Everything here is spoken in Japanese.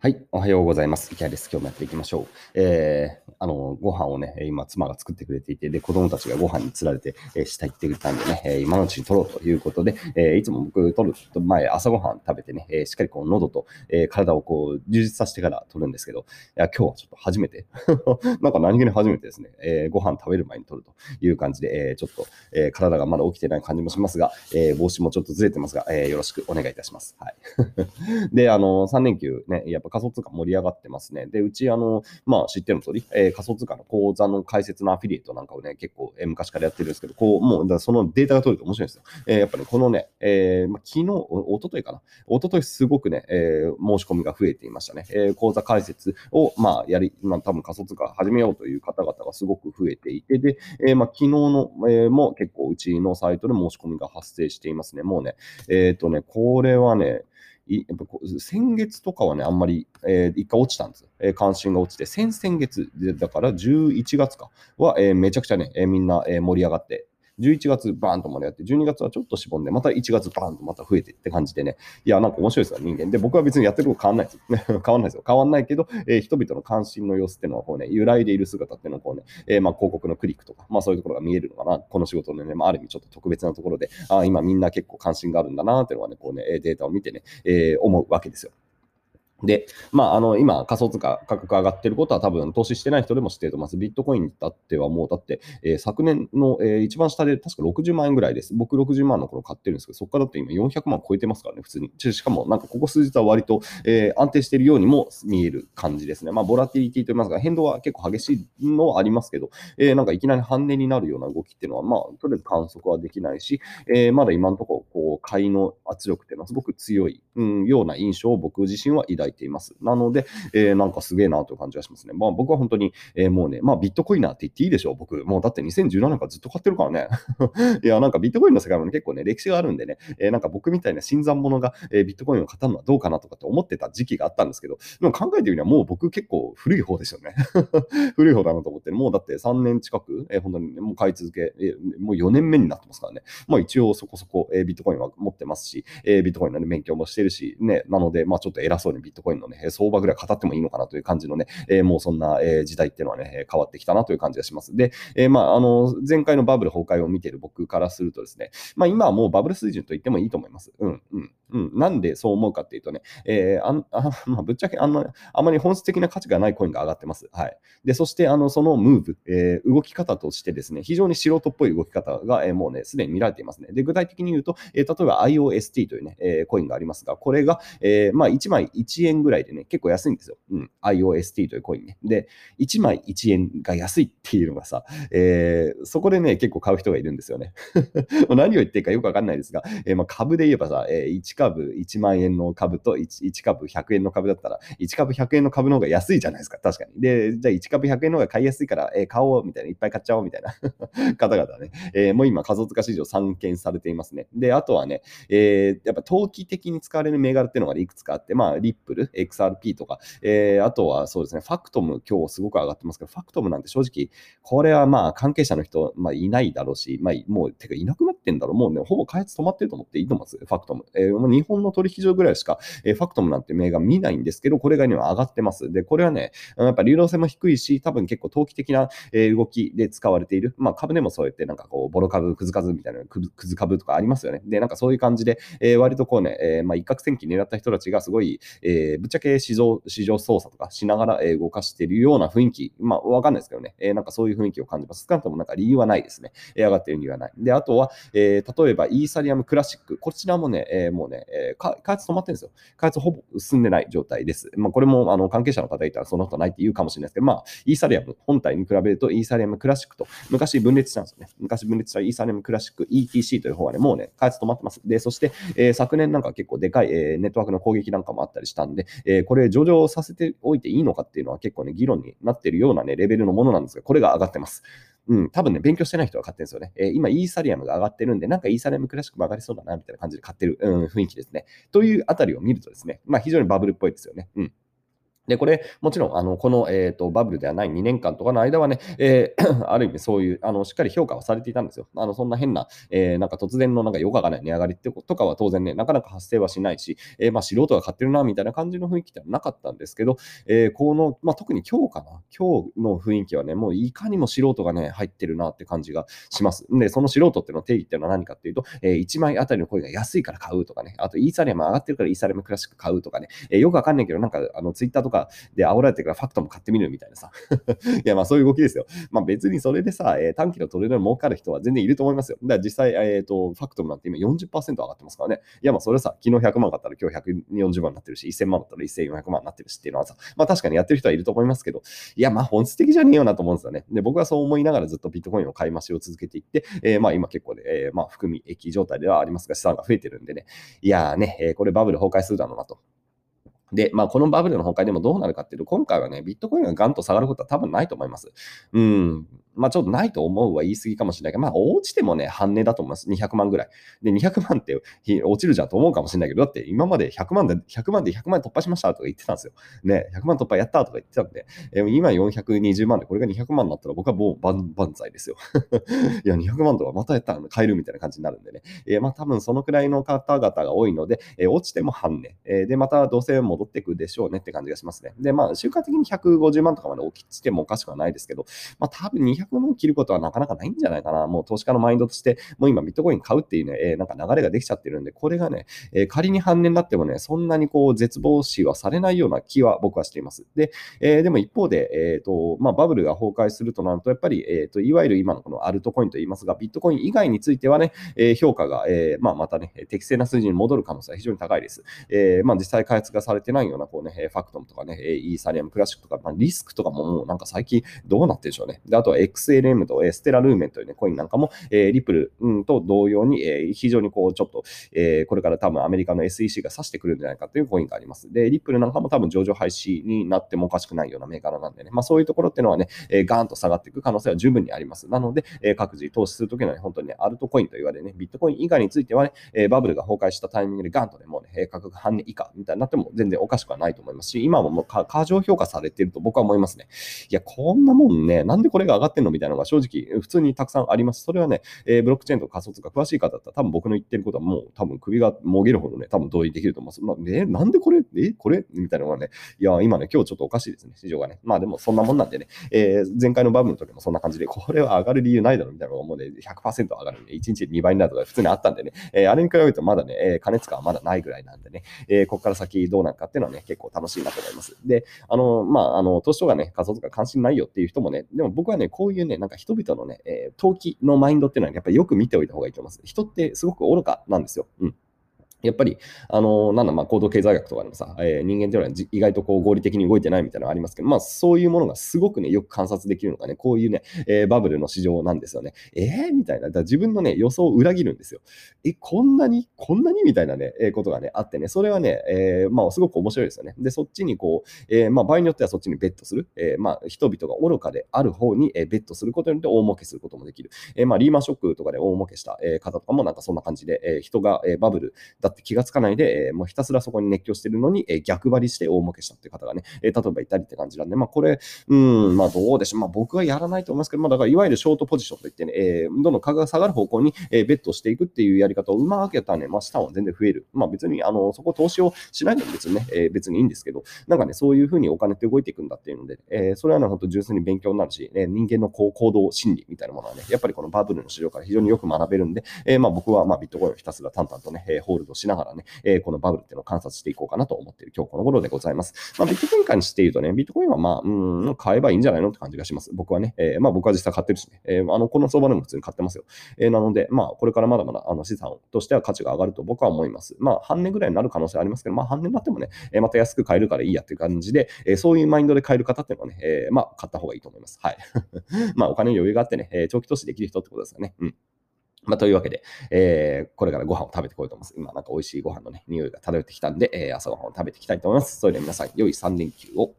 はい、おはようございます。池谷です。今日もやっていきましょう。えー、あの、ご飯をね、今、妻が作ってくれていて、で、子供たちがご飯に釣られて、えー、下行ってくれたんでね、えー、今のうちに取ろうということで、えー、いつも僕取る前、朝ごはん食べてね、えー、しっかりこう、喉と、えー、体をこう、充実させてから取るんですけど、いや、今日はちょっと初めて なんか何気に初めてですね、えー、ご飯食べる前に取るという感じで、えー、ちょっと、えー、体がまだ起きてない感じもしますが、えー、帽子もちょっとずれてますが、えー、よろしくお願いいたします。はい。で、あの、3連休ね、やっぱ仮想通貨盛り上がってますね。で、うち、あの、まあ、知ってるの通り、えー、仮想通貨の口座の解説のアフィリエイトなんかをね、結構、えー、昔からやってるんですけど、こう、もう、だそのデータが取れて面白いんですよ。えー、やっぱね、このね、えー、ま、昨日、おとといかな。おとといすごくね、えー、申し込みが増えていましたね。えー、口座解説を、まあ、やり、まあ、多分仮想通貨始めようという方々がすごく増えていて、で、えー、ま、昨日の、えー、も結構うちのサイトで申し込みが発生していますね。もうね、えっ、ー、とね、これはね、やっぱこ先月とかはね、あんまり、えー、一回落ちたんです。えー、関心が落ちて、先々月、だから11月かは、えー、めちゃくちゃね、えー、みんな、えー、盛り上がって、11月バーンとまでやって、12月はちょっとしぼんで、また1月バーンとまた増えてって感じでね、いや、なんか面白いですよ、人間。で、僕は別にやってること変わんないです。変わんないですよ。変わんないけど、えー、人々の関心の様子っていうのは、こうね、揺らいでいる姿っていうのは、こうね、えー、まあ広告のクリックとか、まあそういうところが見えるのかな。この仕事のね、まあある意味ちょっと特別なところで、あ今みんな結構関心があるんだなっていうのはね、こうね、データを見てね、えー、思うわけですよ。で、まあ、あの、今、仮想通貨価格上がってることは多分投資してない人でも知ってると思います。ビットコインだってはもう、だって、えー、昨年の、えー、一番下で確か60万円ぐらいです。僕60万の頃買ってるんですけど、そこからだって今400万超えてますからね、普通に。しかも、なんかここ数日は割と、えー、安定しているようにも見える感じですね。まあ、ボラティリティと言いますか、変動は結構激しいのはありますけど、えー、なんかいきなり半値になるような動きっていうのは、まあ、とりあえず観測はできないし、えー、まだ今のところ、こう、買いの圧力っていうのはすごく強い、うん、ような印象を僕自身は抱いています。なので、えー、なんかすげえなという感じがしますね。まあ僕は本当に、えー、もうね、まあビットコインナーって言っていいでしょう、僕。もうだって2017年からずっと買ってるからね。いや、なんかビットコインの世界も、ね、結構ね、歴史があるんでね、えー、なんか僕みたいな新参者が、えー、ビットコインを買ったのはどうかなとかって思ってた時期があったんですけど、でも考えてみればもう僕結構古い方ですよね。古い方だなと思って、もうだって3年近く、えー、本当に、ね、もう買い続け、えー、もう4年目になってますからね。まあ一応そこそこ、えー、ビットコインは持ってますし、えー、ビットコインの、ね、勉強もしてるし、ね、なので、まあちょっと偉そうにビットコインのね、相場ぐらい語ってもいいのかなという感じのね、えー、もうそんな、え時代っていうのはね、変わってきたなという感じがします。で、えー、まあ、あの、前回のバブル崩壊を見ている僕からするとですね、まあ今はもうバブル水準と言ってもいいと思います。うん、うん。うん、なんでそう思うかっていうとね、えー、ああまあ、ぶっちゃけあん、まあまり本質的な価値がないコインが上がってます。はい。で、そしてあのそのムーブ、えー、動き方としてですね、非常に素人っぽい動き方が、えー、もうね、すでに見られていますね。で、具体的に言うと、えー、例えば IOST というね、えー、コインがありますが、これが、えー、まあ1枚1円円ぐらいでね、結構安いんですよ。うん。IOST というコインね。で、1枚1円が安いっていうのがさ、えー、そこでね、結構買う人がいるんですよね。何を言ってるかよくわかんないですが、えー、まあ株で言えばさ、えー、1株1万円の株と 1, 1株100円の株だったら、1株100円の株の方が安いじゃないですか、確かに。で、じゃあ1株100円の方が買いやすいから、えー、買おうみたいな、いっぱい買っちゃおうみたいな 方々ね、えー、もう今、仮想通貨市場散見されていますね。で、あとはね、えー、やっぱ投機的に使われる銘柄っていうのがいくつかあって、まあ、リップル、XRP とか、えー、あとはそうですね、ファクトム、今日すごく上がってますけど、ファクトムなんて正直、これはまあ、関係者の人、まあ、いないだろうし、まあ、もう、てか、いなくなってんだろう。もうね、ほぼ開発止まってると思っていいと思います、ファクトム。えー、もう日本の取引所ぐらいしか、えー、ファクトムなんて銘柄見ないんですけど、これが今上がってます。で、これはね、やっぱ流動性も低いし、多分結構投機的な、動きで使われている。まあ、株でもそうやって、なんかこう、ボロ株、クズ株みたいな、クズ株とかありますよね。で、なんかそういう感じで、えー、割とこうね、えー、まあ、一攫千金狙った人たちがすごい、えー、ぶっちゃけ市場、市場操作とかしながら、え動かしているような雰囲気、まあ、わかんないですけどね、えなんかそういう雰囲気を感じます。少なくともなんか理由はないですね。え上がっている理由はない。で、あとは、え例えば、イーサリアムクラシック。こちらもね、えもうね、え開発止まってるんですよ。開発ほぼ進んでない状態です。まあ、これもあの関係者の方いたらそんなことないって言うかもしれないですけど、まあ、イーサリアム本体に比べると、イーサリアムクラシックと、昔分裂したんですよね。昔分裂したイーサリアムクラシック ETC という方はね、もうね、開発止まってます。で、そして、えー、昨年なんか結構でかい、えー、ネットワークの攻撃なんかもあったりしたんで、えー、これ上場させておいていいのかっていうのは結構ね、議論になってるようなね、レベルのものなんですが、これが上がってます。うん、多分ね、勉強してない人は買ってるんですよね。えー、今、イーサリアムが上がってるんで、なんかイーサリアムクラシックも上がりそうだな、みたいな感じで買ってる、うん、雰囲気ですね。というあたりを見るとですね、まあ非常にバブルっぽいですよね。うん。で、これ、もちろん、あの、この、えっ、と、バブルではない2年間とかの間はね、えー ある意味そういう、あの、しっかり評価はされていたんですよ。あの、そんな変な、えーなんか突然のなんか余価がない値上がりってことかは当然ね、なかなか発生はしないし、えーまあ、素人が買ってるな、みたいな感じの雰囲気ってのはなかったんですけど、えーこの、まあ、特に今日かな、今日の雰囲気はね、もういかにも素人がね、入ってるなって感じがします。で、その素人っての定義っていうのは何かっていうと、えー1枚あたりの声が安いから買うとかね、あとイーサリアム上がってるからイーサリアムクラシック買うとかね、えーよくわかんないけど、なんか、あの、ツイッターとかで煽られてからファクトも買ってみるみたいなさ。いや、まあそういう動きですよ。まあ別にそれでさ、えー短期のトレードで儲かる人は全然いると思いますよ。だから実際、えっ、と、ファクトムなんて今40%上がってますからね。いや、まあそれはさ、昨日100万買ったら今日140万になってるし、1000万だったら1400万になってるしっていうのはさ、まあ確かにやってる人はいると思いますけど、いや、まあ本質的じゃねえよなと思うんですよね。で、僕はそう思いながらずっとビットコインを買い増しを続けていって、えーまあ今結構ね、えーまあ含み益状態ではありますが、資産が増えてるんでね、いやーね、えーこれバブル崩壊するだろうなと。で、まあ、このバブルの崩壊でもどうなるかっていうと、今回はね、ビットコインがガンと下がることは多分ないと思います。うん。まあ、ちょっとないと思うは言い過ぎかもしれないけど、まあ、落ちてもね、半値だと思います。200万ぐらい。で、200万って落ちるじゃんと思うかもしれないけど、だって今まで100万で、100万で100万突破しましたとか言ってたんですよ。ね、100万突破やったとか言ってたんで、えー今420万で、これが200万になったら僕はもう万々歳ですよ。いや、200万とかまたやったら買えるみたいな感じになるんでね。えーまあ、多分そのくらいの方々が多いので、えー落ちても半値。えーで、またどうせ戻っていくでしょうねって感じがしますね。で、まあ、週間的に150万とかまで起きてもおかしくはないですけど、まあ、多分200万切ることはなかなかないんじゃないかな。もう投資家のマインドとして、もう今ビットコイン買うっていうね、えなんか流れができちゃってるんで、これがね、え仮に半値になってもね、そんなにこう絶望視はされないような気は僕はしています。で、えでも一方で、えーとまあ、バブルが崩壊するとなると、やっぱり、えーといわゆる今のこのアルトコインといいますが、ビットコイン以外についてはね、え評価が、えーまあ、またね、適正な数字に戻る可能性は非常に高いです。えーまあ、実際開発がされてないようなこう、ね、ファクトムとかね、イーサリアムクラシックとか、まあ、リスクとかももうなんか最近どうなってるでしょうね。であとは XLM と、えステラルーメンという、ね、コインなんかも、えーリプル、うん、と同様に、え非常にこうちょっと、えこれから多分アメリカの SEC が指してくるんじゃないかというコインがあります。で、リップルなんかも多分上場廃止になってもおかしくないような銘柄なんでね、まあそういうところっていうのはね、えガーンと下がっていく可能性は十分にあります。なので、え各自投資するときにはね、本当にね、アルトコインと言われるね、ビットコイン以外についてはね、えバブルが崩壊したタイミングでガーンとね、もうね、価格半値以下みたいになっても全然おかしくはないと思いますし、今ももう過剰評価されていると僕は思いますね。いや、こんなもんね、なんでこれが上がってんのみたいなのが正直、普通にたくさんあります。それはね、えーブロックチェーンと仮想通貨詳しい方だったら、多分僕の言ってることはもう多分首がもげるほどね、多分同意できると思います。まあ、えなんでこれ、え、これ？みたいなのがね、いや、今ね、今日ちょっとおかしいですね、市場がね。まあでもそんなもんなんでね、えー前回のバブルの時もそんな感じで、これは上がる理由ないだろうみたいなのがもうね、100%上がるんで、1日で2倍になるとか普通にあったんでね、えーあれに比べるとまだね、えー加熱感はまだないぐらいなんでね、えーここから先どうなるかっていうのはね、結構楽しいなと思います。で、あの、まあ、あの、投資とかね、仮想通貨関心ないよっていう人もね、でも僕はね、こうういうね、なんか人々のね、えー投機のマインドっていうのはやっぱりよく見ておいた方がいいと思います。人ってすごく愚かなんですよ。うん。やっぱり、あのなんだ、まあ、行動経済学とかでもさ、えー人間というのは意外とこう合理的に動いてないみたいなのありますけど、まあ、そういうものがすごくね、よく観察できるのがね、こういうね、えーバブルの市場なんですよね。えー、みたいな。だ自分のね、予想を裏切るんですよ。え、こんなに、こんなに？みたいなね、えーことがね、あってね、それはね、えーまあ、すごく面白いですよね。で、そっちにこう、えーまあ、場合によってはそっちにベットする。えーまあ、人々が愚かである方に、えーベットすることによって大儲けすることもできる。えーまあ、リーマンショックとかで大儲けした、えー方とかもなんかそんな感じで、えー人が、えーバブルだって気がつかないで、えーもうひたすらそこに熱狂してるのに、えー逆張りして大儲けしたっていう方がね、えー例えばいたりって感じなんで、まあ、これ、うん、まあ、どうでしょう。まあ、僕はやらないと思いますけど、まあ、だからいわゆるショートポジションといってね、えーどんどん価格が下がる方向に、えーベットしていくっていうやり方をうまくやったらね、まあ、資産は全然増える。まあ、別に、あの、そこ投資をしないのも別にね、えー別にいいんですけど、なんかね、そういうふうにお金って動いていくんだっていうので、えーそれはね、本当純粋に勉強になるし、ね、人間のこう行動心理みたいなものはね、やっぱりこのバブルの市場から非常によく学べるんで、えーまあ僕はまあビットコインをひたすら淡々とね、えーホールドしながらね、えーこのバブルっていうのを観察していこうかなと思っている今日この頃でございます。まあビットコイン関して言うとね、ビットコインはまあ、うん、買えばいいんじゃないのって感じがします。僕はね、えーまあ僕は実際買ってるしね、えーあの、この相場でも普通に買ってますよ。えーなので、まあこれからまだまだあの資産としては価値が上がると僕は思います。まあ半年ぐらいになる可能性ありますけど、まあ半年になってもね、えまた安く買えるからいいやっていう感じで、えーそういうマインドで買える方っていうのはね、えーまあ買った方がいいと思います。はい。まあお金に余裕があってね、えー長期投資できる人ってことですよね。うん。まあ、というわけで、えーこれからご飯を食べてこようと思います。今なんか美味しいご飯のね、匂いが漂ってきたんで、えー朝ごはんを食べていきたいと思います。それでは皆さん、良い3連休を。